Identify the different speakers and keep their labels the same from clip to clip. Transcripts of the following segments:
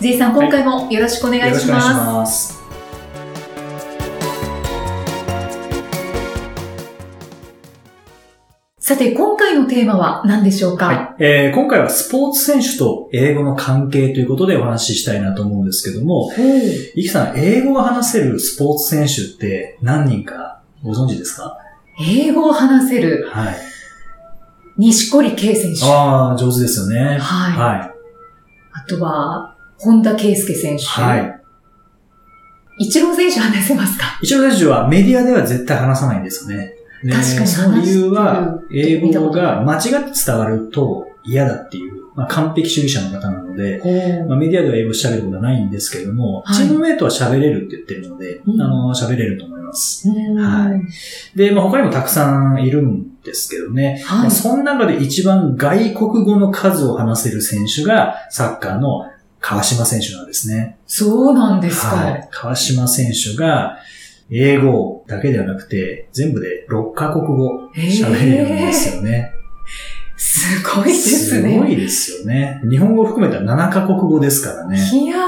Speaker 1: J さん、今回もよろしくお願いし
Speaker 2: よろしくお願いし
Speaker 1: ます。
Speaker 2: ます。
Speaker 1: さて、今回のテーマは何でしょうか、
Speaker 2: はいえー今回はスポーツ選手と英語の関係ということでお話ししたいなと思うんですけども、イキさん、英語が話せるスポーツ選手って何人かご存知ですか？
Speaker 1: 英語を話せる
Speaker 2: はい。
Speaker 1: 西堀圭選手。
Speaker 2: ああ、上手ですよね。
Speaker 1: はい
Speaker 2: はい。
Speaker 1: あとは、本田圭佑選手。
Speaker 2: はい。
Speaker 1: 一郎選手話せますか？
Speaker 2: 一応選手はメディアでは絶対話さないんですよね。で
Speaker 1: 確かに
Speaker 2: その理由は英
Speaker 1: る
Speaker 2: 語が間違って伝わると嫌だっていう、まあ、完璧主義者の方なので、まあ、メディアでは英語喋ることはないんですけども、
Speaker 1: はい。
Speaker 2: チームメイトは喋れるって言ってるので、
Speaker 1: うん。
Speaker 2: あの、喋れると思います。
Speaker 1: うん。
Speaker 2: はい。で、まあ、他にもたくさんいるんですけどね、ま
Speaker 1: はい。
Speaker 2: あ、その中で一番外国語の数を話せる選手がサッカーの川島選手なんですね。
Speaker 1: そうなんですか。
Speaker 2: はい。川島選手が、英語だけではなくて、全部で6カ国語喋れるんですよね。
Speaker 1: すごいですね。
Speaker 2: すごいですよね。日本語を含めたら7カ国語ですからね。
Speaker 1: いやー、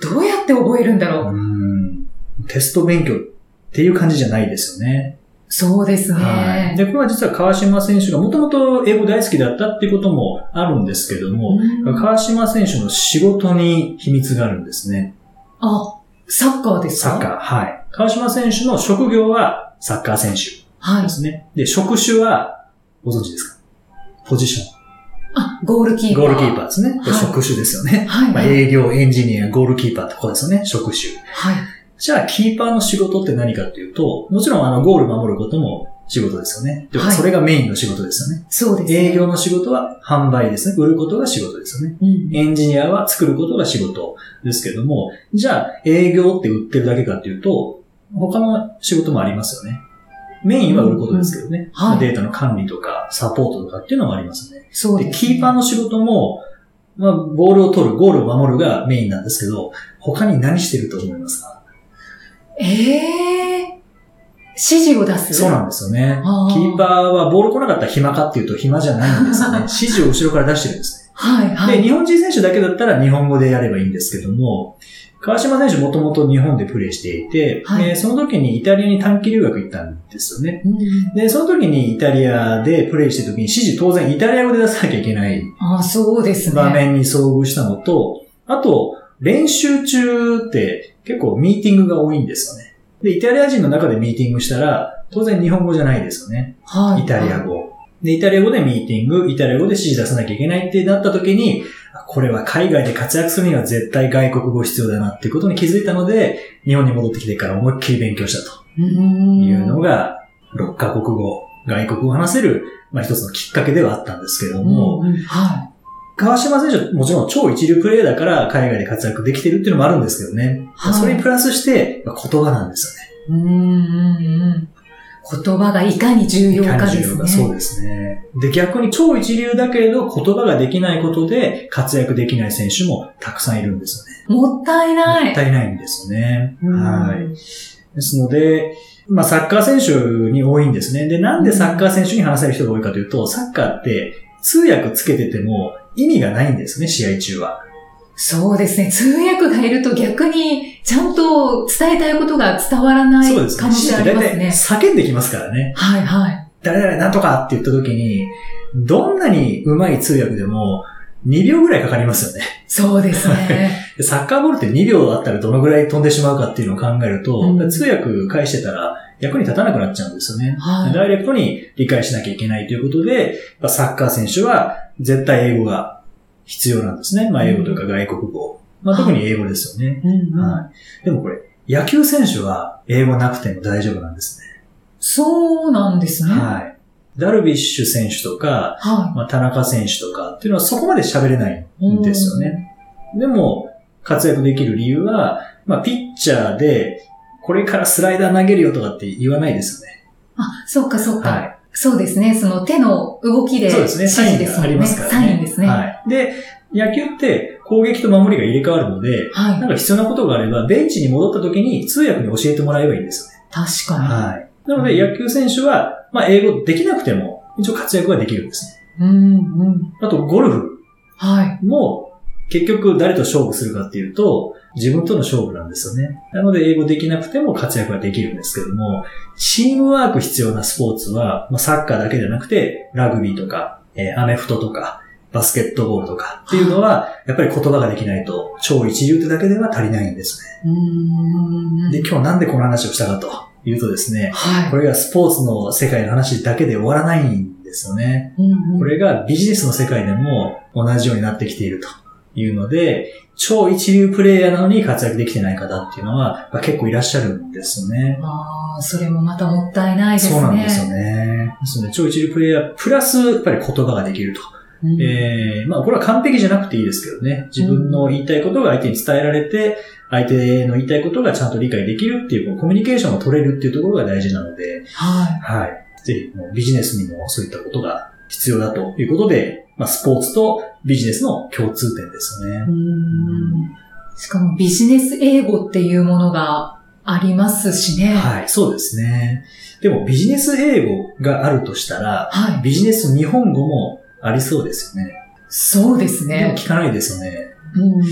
Speaker 1: どうやって覚えるんだろう。
Speaker 2: うん。テスト勉強っていう感じじゃないですよね。
Speaker 1: そうですね。
Speaker 2: はい。で、これは実は川島選手がもともと英語大好きだったっていうこともあるんですけども、
Speaker 1: うん
Speaker 2: 川島選手の仕事に秘密があるんですね。
Speaker 1: あ、サッカーですか？
Speaker 2: サッカー。はい。川島選手の職業はサッカー選手
Speaker 1: はい
Speaker 2: で。すね。で、職種はご存知ですか？ポジション。
Speaker 1: あ、ゴールキーパー。
Speaker 2: ゴールキーパーですね。
Speaker 1: はい
Speaker 2: 職種ですよね。
Speaker 1: はい。
Speaker 2: まあ、営業、エンジニア、ゴールキーパーってここですよね。職種。
Speaker 1: はい。
Speaker 2: じゃあ、キーパーの仕事って何かっていうと、もちろんあの、ゴール守ることも仕事ですよね。で
Speaker 1: はい
Speaker 2: それがメインの仕事ですよね。
Speaker 1: そうですね。
Speaker 2: 営業の仕事は販売ですね。売ることが仕事ですよね。
Speaker 1: うん。
Speaker 2: エンジニアは作ることが仕事ですけども、じゃあ営業って売ってるだけかっていうと、他の仕事もありますよね。メインは売ることですけどね。
Speaker 1: はい
Speaker 2: データの管理とかサポートとかっていうのもありますね。で、
Speaker 1: そうです、
Speaker 2: キーパーの仕事も、まあ、ボールを取る、ゴールを守るがメインなんですけど、他に何してると思いますか？
Speaker 1: ええー、指示を出す？
Speaker 2: そうなんですよね。キーパーはボール来なかったら暇かっていうと暇じゃないんですよね。指示を後ろから出してるんですね。
Speaker 1: はい、は
Speaker 2: で、
Speaker 1: い。
Speaker 2: 日本人選手だけだったら日本語でやればいいんですけども、川島選手もともと日本でプレーしていて、
Speaker 1: はい
Speaker 2: えーその時にイタリアに短期留学行ったんですよね。
Speaker 1: うん
Speaker 2: で、その時にイタリアでプレーしてる時に指示当然イタリア語で出さなきゃいけない
Speaker 1: あ、そうですね。
Speaker 2: 場面に遭遇したのと、あと、練習中って結構ミーティングが多いんですよね。で、イタリア人の中でミーティングしたら、当然日本語じゃないですよね。
Speaker 1: はい。
Speaker 2: イタリア語。で、イタリア語でミーティング、イタリア語で指示出さなきゃいけないってなった時に、あこれは海外で活躍するには絶対外国語必要だなっていうことに気づいたので、日本に戻ってきてから思いっきり勉強したと。いうのが、6カ国語、外国語を話せる、まあ一つのきっかけではあったんですけども、
Speaker 1: うんうんは
Speaker 2: 川島選手はもちろん超一流プレイヤーだから海外で活躍できてるっていうのもあるんですけどね。
Speaker 1: はい
Speaker 2: それにプラスして、まあ言葉なんですよね。
Speaker 1: い。うんうんうん。言葉がいかに重要かですね。
Speaker 2: そうですね。で、逆に超一流だけれど言葉ができないことで活躍できない選手もたくさんいるんですよね。
Speaker 1: もったいない。
Speaker 2: もったいないんですよね。
Speaker 1: うん
Speaker 2: はい。ですので、まあサッカー選手に多いんですね。で、なんでサッカー選手に話せる人が多いかというと、サッカーって通訳つけてても意味がないんですね、試合中は。
Speaker 1: そうですね。通訳がいると逆にちゃんと伝えたいことが伝わらない
Speaker 2: そうですね。
Speaker 1: 可能性あります
Speaker 2: 大
Speaker 1: ね。
Speaker 2: 体叫んできますからね。
Speaker 1: はいはい。
Speaker 2: 誰々なんとかって言った時に、どんなに上手い通訳でも2秒ぐらいかかりますよね。
Speaker 1: そうですね。
Speaker 2: で サッカーボールって2秒あったらどのぐらい飛んでしまうかっていうのを考えると、
Speaker 1: うん
Speaker 2: 通訳返してたら役に立たなくなっちゃうんですよね。
Speaker 1: はい。
Speaker 2: ダイレクトに理解しなきゃいけないということで、サッカー選手は絶対英語が必要なんですね。まあ英語とか外国語。まあ特に英語ですよね。はい。でもこれ、野球選手は英語なくても大丈夫なんですね。
Speaker 1: そうなんですね。は
Speaker 2: はい。ダルビッシュ選手とか、まあ、田中選手とかっていうのはそこまで喋れないんですよね。でも、活躍できる理由は、まあ、ピッチャーで、これからスライダー投げるよとかって言わないですよね。
Speaker 1: あ、そうかそうか。
Speaker 2: はい。
Speaker 1: そうですね。その手の動きで
Speaker 2: そうですね。
Speaker 1: 指
Speaker 2: サインがあ。りますからね。
Speaker 1: サインですね。はい。
Speaker 2: はい。で、野球って攻撃と守りが入れ替わるので、なんか必要なことがあれば、ベンチに戻った時に通訳に教えてもらえばいいんですよね。
Speaker 1: 確かに。
Speaker 2: はい。なので、野球選手は、まあ、英語できなくても、一応活躍ができるんですね。
Speaker 1: うんうん。
Speaker 2: あと、ゴルフ
Speaker 1: はい。
Speaker 2: も、結局誰と勝負するかっていうと、自分との勝負なんですよね。なので、英語できなくても活躍ができるんですけども、チームワーク必要なスポーツは、まあ、サッカーだけじゃなくて、ラグビーとか、えーアメフトとか、バスケットボールとかっていうのは、やっぱり言葉ができないと、超一流ってだけでは足りないんですね。
Speaker 1: うん。
Speaker 2: で、今日なんでこの話をしたかというとですね、
Speaker 1: はい。
Speaker 2: これがスポーツの世界の話だけで終わらないんですよね。
Speaker 1: うんうん
Speaker 2: これがビジネスの世界でも同じようになってきているというので、超一流プレイヤーなのに活躍できてない方っていうのは、まあ、結構いらっしゃるんですよね。
Speaker 1: ああ、それもまたもったいないですね。
Speaker 2: そうなんですよね。ですので、超一流プレイヤー、プラス、やっぱり言葉ができると。
Speaker 1: うん。
Speaker 2: えー、まあ、これは完璧じゃなくていいですけどね。自分の言いたいことが相手に伝えられて、相手の言いたいことがちゃんと理解できるっていう、コミュニケーションを取れるっていうところが大事なので、
Speaker 1: はい。
Speaker 2: はい。ぜひ、ビジネスにもそういったことが必要だということで、まあ、スポーツとビジネスの共通点ですよね。
Speaker 1: うんしかもビジネス英語っていうものがありますしね。
Speaker 2: はい、そうですね。でもビジネス英語があるとしたら、
Speaker 1: はい。
Speaker 2: ビジネス日本語もありそうですよね。
Speaker 1: そうです
Speaker 2: でも
Speaker 1: ね。
Speaker 2: 聞かないですよね。
Speaker 1: うん。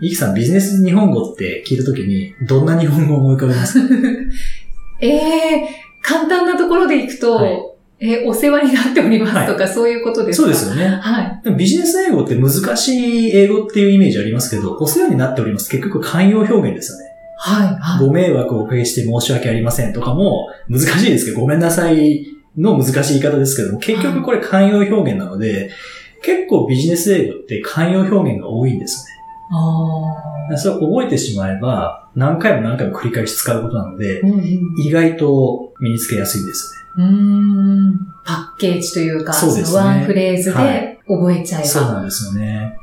Speaker 2: イキさん、ビジネス日本語って聞いたときに、どんな日本語を思い浮かべますか？
Speaker 1: ええ簡単なところでいくと、
Speaker 2: はい
Speaker 1: えーお世話になっておりますとか、そういうことですか？
Speaker 2: そうですよね。
Speaker 1: はい。
Speaker 2: でもビジネス英語って難しい英語っていうイメージありますけど、お世話になっております。結局慣用表現ですよね。
Speaker 1: はい。はい。
Speaker 2: ご迷惑をおかけして申し訳ありませんとかも難しいですけど、ごめんなさいの難しい言い方ですけども、結局これ慣用表現なので、結構ビジネス英語って慣用表現が多いんです
Speaker 1: あ
Speaker 2: ね。それを覚えてしまえば、何回も何回も繰り返し使うことなので
Speaker 1: ー、うんうん
Speaker 2: 意外と身につけやすいんです
Speaker 1: うーんパッケージというか、
Speaker 2: そうですね
Speaker 1: のワンフレーズ
Speaker 2: は
Speaker 1: で覚えちゃえば。
Speaker 2: よね。そうなんですよね。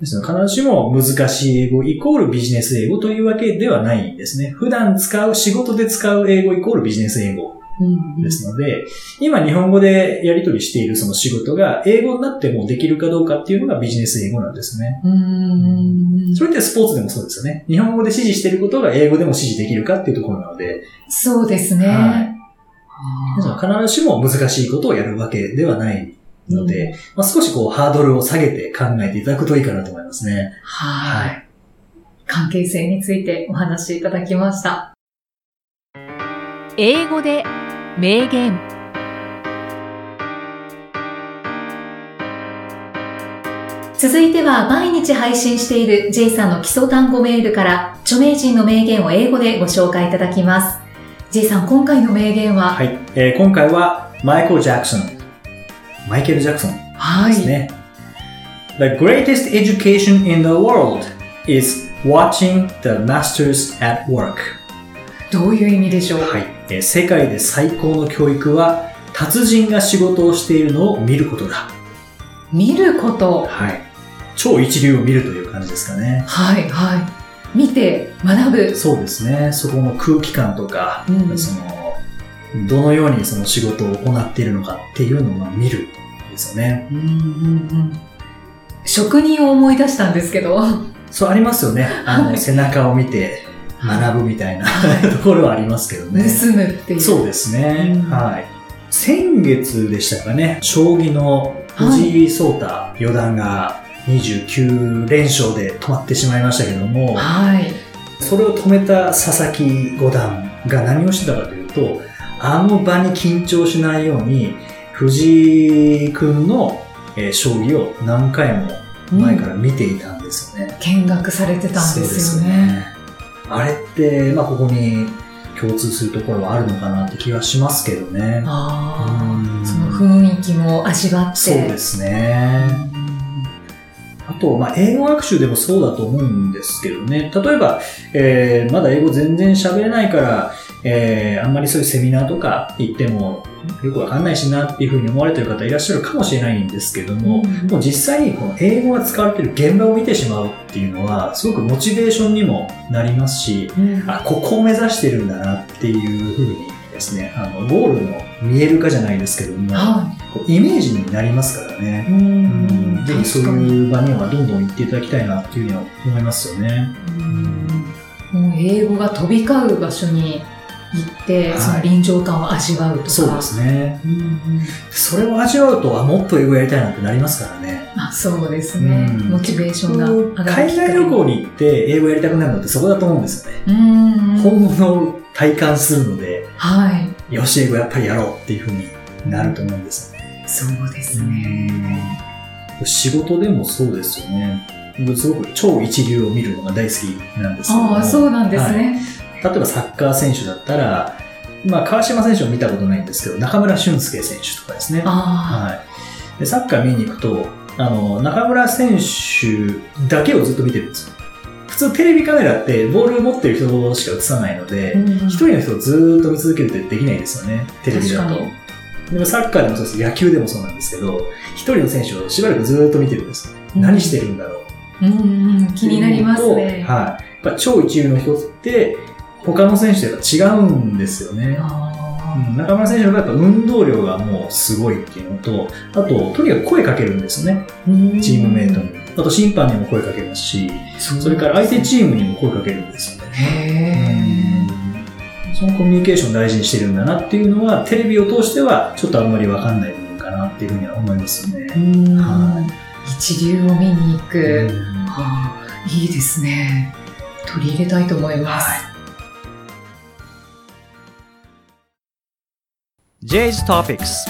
Speaker 2: ですので必ずしも難しい英語イコールビジネス英語というわけではないんですね。普段使う、仕事で使う英語イコールビジネス英語
Speaker 1: うんうん
Speaker 2: ですので、今日本語でやり取りしているその仕事が英語になってもできるかどうかっていうのがビジネス英語なんですね。
Speaker 1: うーん
Speaker 2: それってスポーツでもそうですよね。日本語で指示していることが英語でも指示できるかっていうところなので、
Speaker 1: そうですね。
Speaker 2: はい
Speaker 1: あー
Speaker 2: 必ずしも難しいことをやるわけではないので、まあ、少しこうハードルを下げて考えていただくといいかなと思いますね。
Speaker 1: はい。関係性についてお話しいただきました。
Speaker 3: 英語で名言
Speaker 1: 続いては毎日配信している J さんの基礎単語メールから著名人の名言を英語でご紹介いただきます。J さん、今回の名言は、
Speaker 2: はい。えー今回はマイケル・ジャクソン。マイケル・ジャクソン
Speaker 1: はい
Speaker 2: ですね。The greatest education in the world is watching the masters at work.
Speaker 1: どういう意味でしょう？
Speaker 2: はい。えー世界で最高の教育は達人が仕事をしているのを見ることだ。
Speaker 1: 見ること。
Speaker 2: はい。超一流を見るという感じですかね。
Speaker 1: はい、はい。見て、学ぶ。
Speaker 2: そうですね。そこの空気感とか、
Speaker 1: うん
Speaker 2: その、どのようにその仕事を行っているのかっていうのをまあ見るんですよね。
Speaker 1: うんうんうん職人を思い出したんですけど。
Speaker 2: そうありますよね。あの、
Speaker 1: はい
Speaker 2: 背中を見て学ぶみたいな、
Speaker 1: は
Speaker 2: ところはありますけどね。
Speaker 1: 盗むっていう。
Speaker 2: そうですね。
Speaker 1: うん
Speaker 2: はい。先月でしたかね、将棋の藤井聡太四段が29連勝で止まってしまいましたけども、
Speaker 1: はい。
Speaker 2: それを止めた佐々木五段が何をしてたかというと、あの場に緊張しないように、藤井くんの、えー将棋を何回も前から見ていたんですよね。
Speaker 1: 見学されてたんですよね。
Speaker 2: ね。あれって、まあ、ここに共通するところはあるのかなって気はしますけどね。
Speaker 1: あ
Speaker 2: うん
Speaker 1: あ、その雰囲気も味わって。
Speaker 2: そうですね。あと、まあ、英語学習でもそうだと思うんですけどね。例えば、えーまだ英語全然喋れないから、えー、あんまりそういうセミナーとか行っても、よくわかんないしなっていうふうに思われてる方いらっしゃるかもしれないんですけども、
Speaker 1: うん
Speaker 2: もう実際にこの英語が使われてる現場を見てしまうっていうのは、すごくモチベーションにもなりますし、
Speaker 1: うん
Speaker 2: あ、ここを目指してるんだなっていうふうにですね、あの、ゴールの見える化じゃないですけども、
Speaker 1: は
Speaker 2: こうイメージになりますから
Speaker 1: い。
Speaker 2: ね。
Speaker 1: う
Speaker 2: うん
Speaker 1: ん
Speaker 2: ぜひそういう場にはどんどん行っていただきたいなっていうふうには思いますよね。
Speaker 1: もう英語が飛び交う場所に行って、
Speaker 2: はい
Speaker 1: その臨場感を味わうとか。
Speaker 2: そうですね。
Speaker 1: うんうん
Speaker 2: それを味わうと、あ、もっと英語やりたいなってなりますからね。
Speaker 1: あそうですね、
Speaker 2: うん
Speaker 1: モチベーションが上がる
Speaker 2: 海外旅行に行って英語やりたくなるのってそこだと思うんですよね。
Speaker 1: うんうん
Speaker 2: 本物を体感するので、
Speaker 1: はい。
Speaker 2: よし、英語やっぱりやろうっていうふうになると思うんですよね。
Speaker 1: そうですね。
Speaker 2: 仕事でもそうですよね。僕すごく超一流を見るのが大好きなんですけども
Speaker 1: ああ、そうなんですね。
Speaker 2: 例えばサッカー選手だったら、まあ、川島選手を見たことないんですけど、中村俊輔選手とかですね。
Speaker 1: あ
Speaker 2: はい。で、サッカー見に行くと、あの、中村選手だけをずっと見てるんですよ。普通テレビカメラってボール持ってる人しか映さないの
Speaker 1: あ。
Speaker 2: で、
Speaker 1: うん
Speaker 2: 一人の人をずーっと見続けるってできないですよね、テレビだと。でもサッカーでもそうです、野球でもそうなんですけど、一人の選手をしばらくずーっと見てるんです。何してるんだろう
Speaker 1: うんうん、気になりますね。
Speaker 2: はい。やっぱ超一流の人って、他の選手とやっぱ違うんですよね。
Speaker 1: あ
Speaker 2: うん中村選手の場合やっぱ運動量がもうすごいっていうのと、あと、とにかく声かけるんですよね。
Speaker 1: ー
Speaker 2: チームメイトに。あと審判にも声かけますし、それから相手チームにも声かけるんですよね。そのコミュニケーションを大事にしてるんだなっていうのは、テレビを通してはちょっとあんまりわかんない部分かなっていうふうには思いますね。は
Speaker 1: 一流を見に行く。
Speaker 2: うん
Speaker 1: ああいいですね。取り入れたいと思います。
Speaker 2: はい
Speaker 4: J's Topics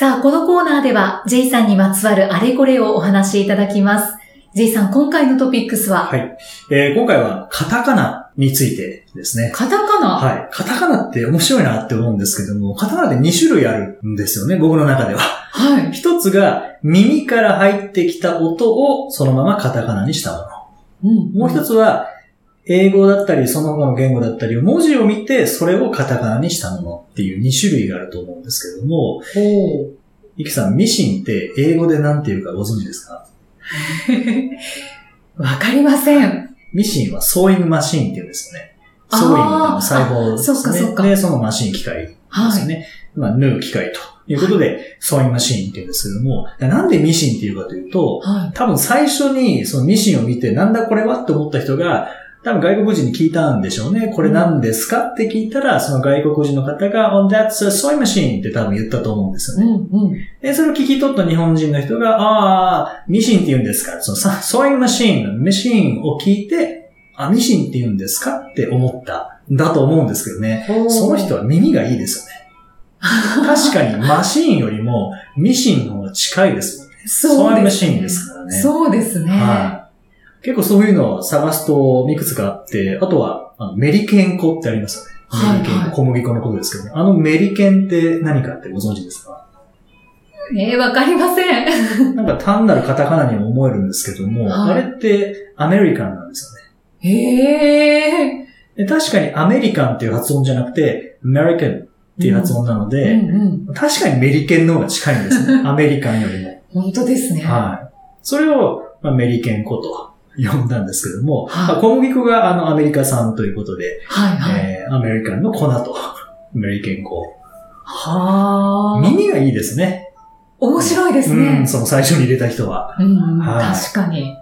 Speaker 1: さあ、このコーナーでは J さんにまつわるあれこれをお話しいただきます。J さん、今回のトピックスは、
Speaker 2: はい。えー今回はカタカナについてですね。
Speaker 1: カタカナ、
Speaker 2: はい。カタカナって面白いなって思うんですけども、カタカナって2種類あるんですよね、僕の中では。
Speaker 1: はい。
Speaker 2: 一つが耳から入ってきた音をそのままカタカナにしたもの。
Speaker 1: うん
Speaker 2: もう一つは、英語だったり、その他の言語だったり、文字を見て、それをカタカナにしたものっていう2種類があると思うんですけども。イキさん、ミシンって英語で何て言うかご存知ですか？
Speaker 1: わかりません。
Speaker 2: ミシンはソーイングマシンって言うんですよね。ソーイングの細胞ですね。
Speaker 1: あそ
Speaker 2: で、そのマシン機械ですよ
Speaker 1: はい。
Speaker 2: ね。まあ、縫う機械ということで、ソーイングマシンって言うんですけども、なんでミシンっていうかというと、
Speaker 1: はい。
Speaker 2: 多分最初にそのミシンを見て、なんだこれはって思った人が、多分外国人に聞いたんでしょうね。これ何ですかって聞いたら、その外国人の方が、oh, that's a sewing machine って多分言ったと思うんですよね。
Speaker 1: うんうん。
Speaker 2: で、それを聞き取った日本人の人が、ああ、ミシンって言うんですか？そのさ、ソーイマシーンのミシンを聞いて、あ、ミシンって言うんですかって思った、だと思うんですけどね。その人は耳がいいですよね。確かにマシンよりもミシンの方が近いですもんね。
Speaker 1: そうです
Speaker 2: ソーイマシンですからね。
Speaker 1: そうですね。
Speaker 2: はい。結構そういうのを探すといくつかあって、あとはあのメリケン粉ってありますよね。
Speaker 1: はい
Speaker 2: メリケン、
Speaker 1: はい
Speaker 2: 小麦粉のことですけど、あのメリケンって何かってご存知ですか？
Speaker 1: えー、わかりません。
Speaker 2: なんか単なるカタカナにも思えるんですけども、
Speaker 1: はい
Speaker 2: あれってアメリカンなんですよね。
Speaker 1: へえ。
Speaker 2: で確かにアメリカンっていう発音じゃなくて、アメリカンっていう発音なので、
Speaker 1: うんうん。
Speaker 2: 確かにメリケンの方が近いんですね。アメリカンよりも。
Speaker 1: 本当ですね。
Speaker 2: はい。それを、まあ、メリケン粉と 呼んだんですけども、
Speaker 1: はい
Speaker 2: まあ小麦粉があのアメリカ産ということで、
Speaker 1: はいはい。
Speaker 2: えーアメリカンの粉と、メリケン粉。
Speaker 1: はあ。
Speaker 2: 耳がいいですね。
Speaker 1: 面白いです
Speaker 2: う
Speaker 1: ね
Speaker 2: ん、。その最初に入れた人は。
Speaker 1: うん、
Speaker 2: はい
Speaker 1: 確かに。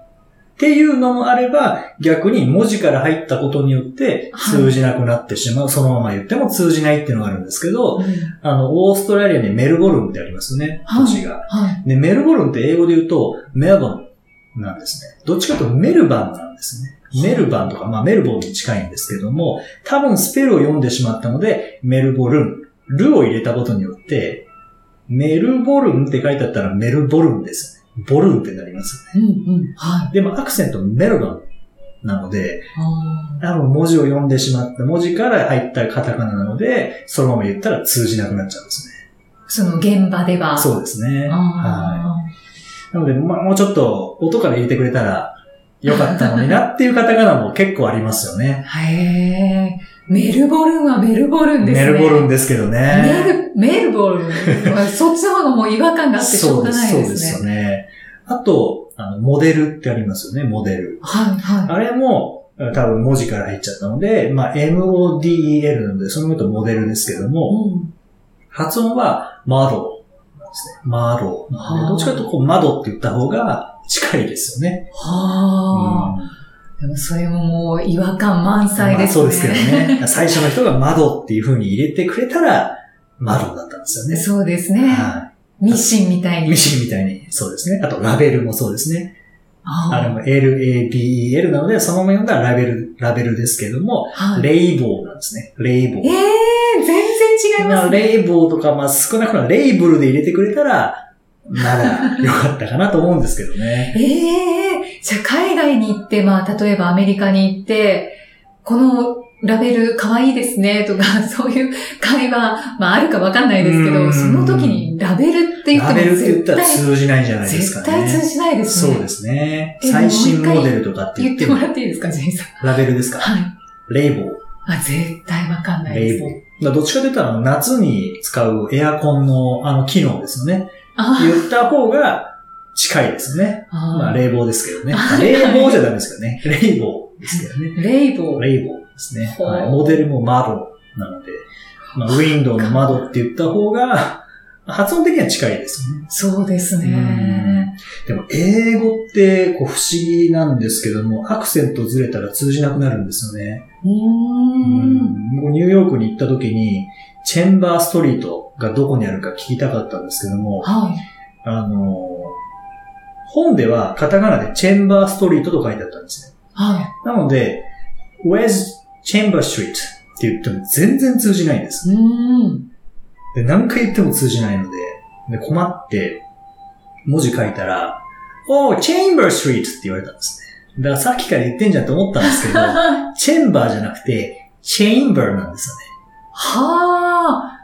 Speaker 2: っていうのもあれば、逆に文字から入ったことによって
Speaker 1: はい
Speaker 2: 通じなくなってしまう。そのまま言っても通じないっていうのがあるんですけど、
Speaker 1: うん
Speaker 2: あの、オーストラリアにメルボルンってありますよね、
Speaker 1: はい
Speaker 2: 都市が。
Speaker 1: はい。
Speaker 2: で、メルボルンって英語で言うと、メルボンなんですね。どっちかというとメルバンなんですね。メルバンとか、まあメルボンに近いんですけども、多分スペルを読んでしまったので、メルボルン、ルを入れたことによって、メルボルンって書いてあったらメルボルンですよね。ボルンってなりますよね。
Speaker 1: うんうん。はい。
Speaker 2: でもアクセントメルバンなので、
Speaker 1: あ
Speaker 2: 多分文字を読んでしまった文字から入ったカタカナなので、そのまま言ったら通じなくなっちゃうんですね。
Speaker 1: ーその現場では。
Speaker 2: そうですね。はい。
Speaker 1: あ
Speaker 2: なので、まあ、もうちょっと音から入れてくれたらよかったのになっていうカタカナも結構ありますよね。
Speaker 1: ーへえ。メルボルンはメルボルンですね。
Speaker 2: メルボルンですけど
Speaker 1: メ
Speaker 2: ね。
Speaker 1: ル、メルボルン。そっちの方がもう違和感があってしょうがない
Speaker 2: そう
Speaker 1: ですね。
Speaker 2: ですよね。あと、あの、モデルってありますよね、モデル。
Speaker 1: はい、は
Speaker 2: あれも、多分文字から入っちゃったので、まあ、MODEL なので、そのことモデルですけど
Speaker 1: い。
Speaker 2: も、
Speaker 1: うん
Speaker 2: 発音はマドなんですね。どっちかというとこう窓って言った方が近いですよね。
Speaker 1: はあ、
Speaker 2: うん
Speaker 1: でもそれももう違和感満載
Speaker 2: まあ
Speaker 1: ですね。
Speaker 2: そうですけどね。最初の人が窓っていう風に入れてくれたら、窓だったんですよね。
Speaker 1: そうですね。
Speaker 2: は
Speaker 1: ミシンみたい
Speaker 2: い。
Speaker 1: に。
Speaker 2: ミシンみたいに、そうですね。あと、ラベルもそうですね。
Speaker 1: あ
Speaker 2: あれも LABEL なので、そのまま読んだらラベル、ラベルですけども、
Speaker 1: はい、
Speaker 2: レイボーなんですね。レイボー。
Speaker 1: ええー、違い
Speaker 2: ま
Speaker 1: すね。
Speaker 2: レイボーとか、まあ、少なくともレイブルで入れてくれたら、まだ良かったかなと思うんですけどね。
Speaker 1: ええじゃあ海外に行って、まあ、例えばアメリカに行って、このラベル可愛いですね、とか、そういう会話、まあ、あるかわかんないですけど、
Speaker 2: うん
Speaker 1: その時にラベルって言っ
Speaker 2: ラベ
Speaker 1: ても
Speaker 2: ルって言ったら通じないんじゃないですかね。
Speaker 1: 絶対通じないですね。
Speaker 2: そうですね。
Speaker 1: え
Speaker 2: 最新モデルとかって言っも
Speaker 1: 言ってても、らっていいですか、ジェイさん。
Speaker 2: ラベルですか
Speaker 1: はい。
Speaker 2: レイボー。
Speaker 1: あ、絶対わかんない
Speaker 2: レイボー
Speaker 1: ですね。。
Speaker 2: どっちかというと、夏に使うエアコンのあの機能ですよね。
Speaker 1: あ
Speaker 2: 言った方が近いですね。
Speaker 1: あ
Speaker 2: まあ、冷房ですけどね。冷房じゃダメですけどね。レイボーですけどね。
Speaker 1: レイボー。
Speaker 2: レイボーですね。はい、モデルも窓なので、まあ、ウィンドウの窓って言った方が、発音的には近いですよね。
Speaker 1: そうですね。
Speaker 2: でも、英語ってこう不思議なんですけども、アクセントずれたら通じなくなるんですよね。
Speaker 1: うーん。
Speaker 2: 僕ニューヨークに行った時に、チェンバーストリートがどこにあるか聞きたかったんですけども、
Speaker 1: はい。
Speaker 2: あの、本ではカタカナでチェンバーストリートと書いてあったんですね。
Speaker 1: は
Speaker 2: なので、Where's Chamber Street? って言っても全然通じないんです。で、何回言っても通じないので、で困って、文字書いたら、Oh, Chamber Street って言われたんですね。だからさっきから言ってんじゃんって思ったんですけど、チェンバーじゃなくて、チェインバーなんですよね。
Speaker 1: はあ。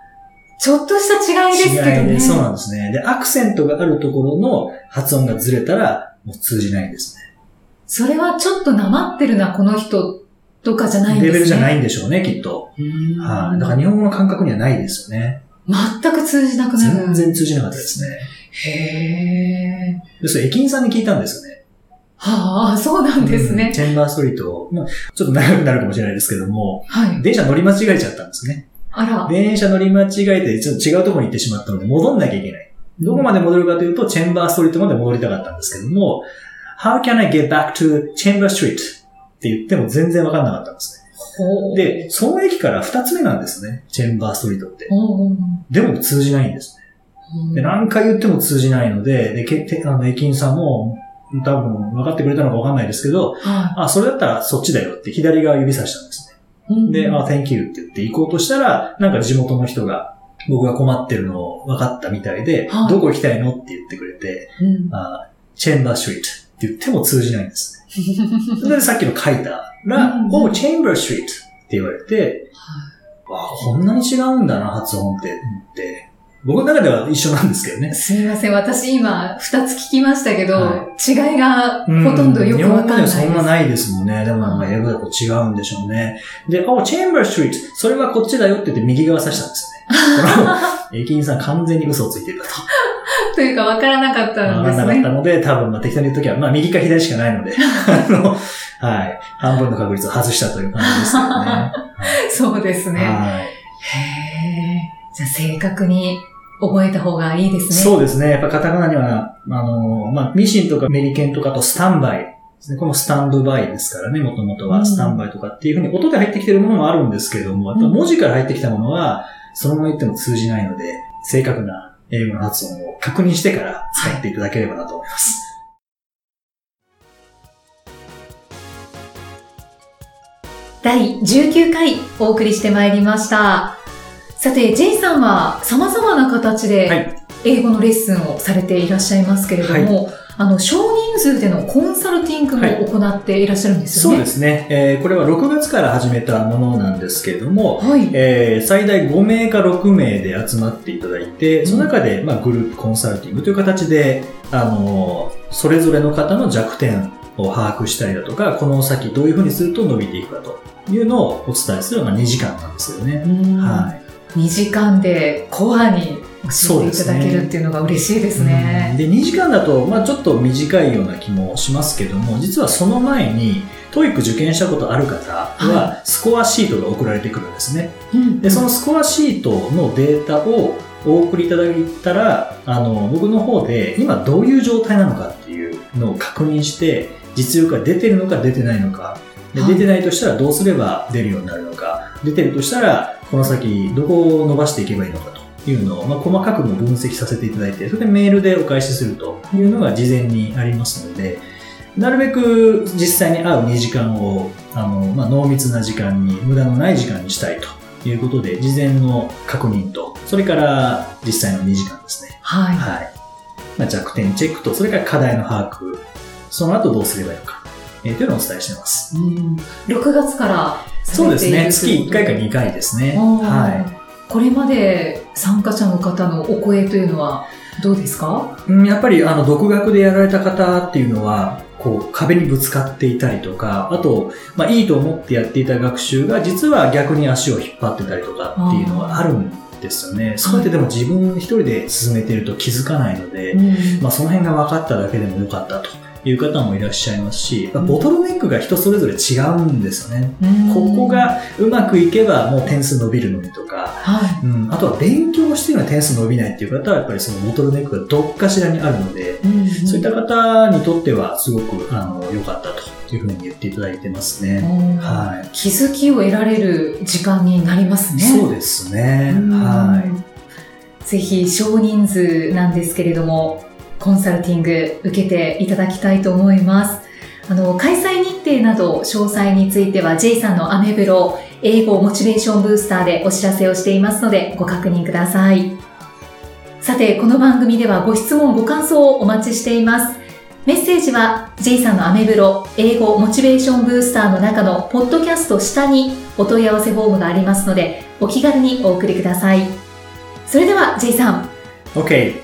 Speaker 1: ちょっとした違いですけどね。
Speaker 2: 違いで、そうなんですね。で、アクセントがあるところの発音がずれたら、もう通じないんですね。
Speaker 1: それはちょっとなまってるな、この人とかじゃないんですね。。
Speaker 2: レベルじゃないいんでしょうね、きっと。はい。だから日本語の感覚にはないですよね。
Speaker 1: 全く通じなくなる。
Speaker 2: 全然通じなかったですね。
Speaker 1: へえ。
Speaker 2: で、それ駅員さんに聞いたんですよね。
Speaker 1: はあ、そうなんですね。
Speaker 2: うんチェンバーストリート、まあ、ちょっと長くなるかもしれないですけども、
Speaker 1: はい。
Speaker 2: 電車乗り間違えちゃったんですね。
Speaker 1: あら。
Speaker 2: 電車乗り間違えて、ちょっと違うところに行ってしまったので、戻んなきゃいけない。どこまで戻るかというと、チェンバーストリートまで戻りたかったんですけども、How can I get back to Chamber Street? って言っても全然わかんなかったんですね。で、、その駅から二つ目なんですね。チェンバーストリートって。でも通じないんですね。で、何回言っても通じないので、で、けてあの駅員さんも、多分分かってくれたのか分かんないですけど、
Speaker 1: は
Speaker 2: あ、それだったらそっちだよって左側指さしたんです
Speaker 1: い。
Speaker 2: ね。で、あ、Thank you って言って行こうとしたら、なんか地元の人が僕が困ってるのを分かったみたいで、
Speaker 1: はい
Speaker 2: どこ行きたいのって言ってくれて、
Speaker 1: うん
Speaker 2: あチェンバーストリートって言っても通じないんですね。それでさっきの書いたら、
Speaker 1: うん
Speaker 2: お、チェンバーストリートって言われて、わあ、こんなに違うんだな、発音って、思って。僕の中では一緒なんですけどね。
Speaker 1: すみません。私今、二つ聞きましたけど、
Speaker 2: は
Speaker 1: 違いがほとんどよくわかんないです。
Speaker 2: 日本語ではそんなないですもんね。でもまあ英語だと違うんでしょうね。で、お、チェンバーストリート、それはこっちだよって言って右側指したんですよね。駅員さん完全に嘘をついてるだと。
Speaker 1: というかわからなかった
Speaker 2: わかん
Speaker 1: んですね。
Speaker 2: なかったので、多分まあ適当に言うときは、まあ右か左しかないので、あの、はい。半分の確率を外したという感じですけどね。
Speaker 1: そうですね。
Speaker 2: はい。
Speaker 1: へえ。じゃあ正確に覚えた方がいいですね。
Speaker 2: そうですね。やっぱカタカナには、あの、まあ、ミシンとかメリケンとかとスタンバイですね。このスタンドバイですからね、もともと
Speaker 1: うん
Speaker 2: はスタンバイとかっていうふうに音で入ってきてるものもあるんですけれども、やっぱ文字から入ってきたものは、そのまま言っても通じないので、正確な英語の発音を確認してから使っていただければなと思います。
Speaker 1: 第19回お送りしてまいりました。さて、ジェイさんは様々な形
Speaker 2: は
Speaker 1: で英語のレッスンをされていらっしゃいますけれども、あの、少人数でのコンサルティングも行っていらっしゃるんですよね。
Speaker 2: そうですね。えーこれは6月から始めたものなんですけれども、
Speaker 1: はい。
Speaker 2: えー最大5名か6名で集まっていただいて、その中で、まあ、グループコンサルティングという形で、あのーそれぞれの方の弱点把握したりだとか、この先どういうふうにすると伸びていくかというのをお伝えするのが2時間なんですよね。はい。
Speaker 1: 2時間でコアに教えていただけるっていうのが嬉しいですね。
Speaker 2: で、2時間だと、まあちょっと短いような気もしますけども、実はその前に、 TOEIC受験したことある方は、スコアシートが送られてくるんですね。
Speaker 1: うん
Speaker 2: で、そのスコアシートのデータをお送りいただいたら、あの、僕の方で今どういう状態なのかっていうのを確認して、実力が出てるのか出てないのか、で
Speaker 1: はい
Speaker 2: 出てないとしたらどうすれば出るようになるのか、出てるとしたら、この先どこを伸ばしていけばいいのかというのを、まあ、細かくも分析させていただいて、それでメールでお返しするというのが事前にありますので、なるべく実際に会う2時間を、あの、まあ、濃密な時間に、無駄のない時間にしたいということで、事前の確認と、それから実際の2時間ですね。
Speaker 1: はい。
Speaker 2: はい。まあ、弱点チェックと、それから課題の把握、その後どうすればいいのか、えーというのをお伝えしています。
Speaker 1: うん6月から
Speaker 2: そうですね。月1回か
Speaker 1: 2
Speaker 2: 2回ですね。
Speaker 1: は。
Speaker 2: はい
Speaker 1: これまで参加者の方のお声というのはどうですか？
Speaker 2: い。うんやっぱり、あの、独学でやられた方っていうのは、こう、壁にぶつかっていたりとか、あと、まあ、いいと思ってやっていた学習が、実は逆に足を引っ張ってたりとかっていうのがあるんですよね。そうやってでも自分一人で進めてると気づかないので、まあ、その辺が分かっただけでもよかったという方もいらっしゃいますし、まあボトルネックが人それぞれ違うんですよね。ここ、がうまくいけばもう点数伸びるのにとか、
Speaker 1: は
Speaker 2: うん、あとは勉強してるのに点数伸びないっていう方はやっぱりそのボトルネックがどっかしらにあるので、
Speaker 1: い。
Speaker 2: そういった方にとってはすごくあの良かったというふうに言っていただいてますね。
Speaker 1: は。
Speaker 2: はい
Speaker 1: 気づきを得られる時間になりますね。
Speaker 2: そうですね。はい。
Speaker 1: ぜひ少人数なんですけれども、コンサルティング受けていただきたいと思います。あの、開催日程など詳細については J さんのアメブロ英語モチベーションブースターでお知らせをしていますのでご確認ください。さて、この番組ではご質問、ご感想をお待ちしています。メッセージは J さんのアメブロ英語モチベーションブースターの中のポッドキャスト下にお問い合わせフォームがありますのでお気軽にお送りください。それでは J さん、
Speaker 2: Okay,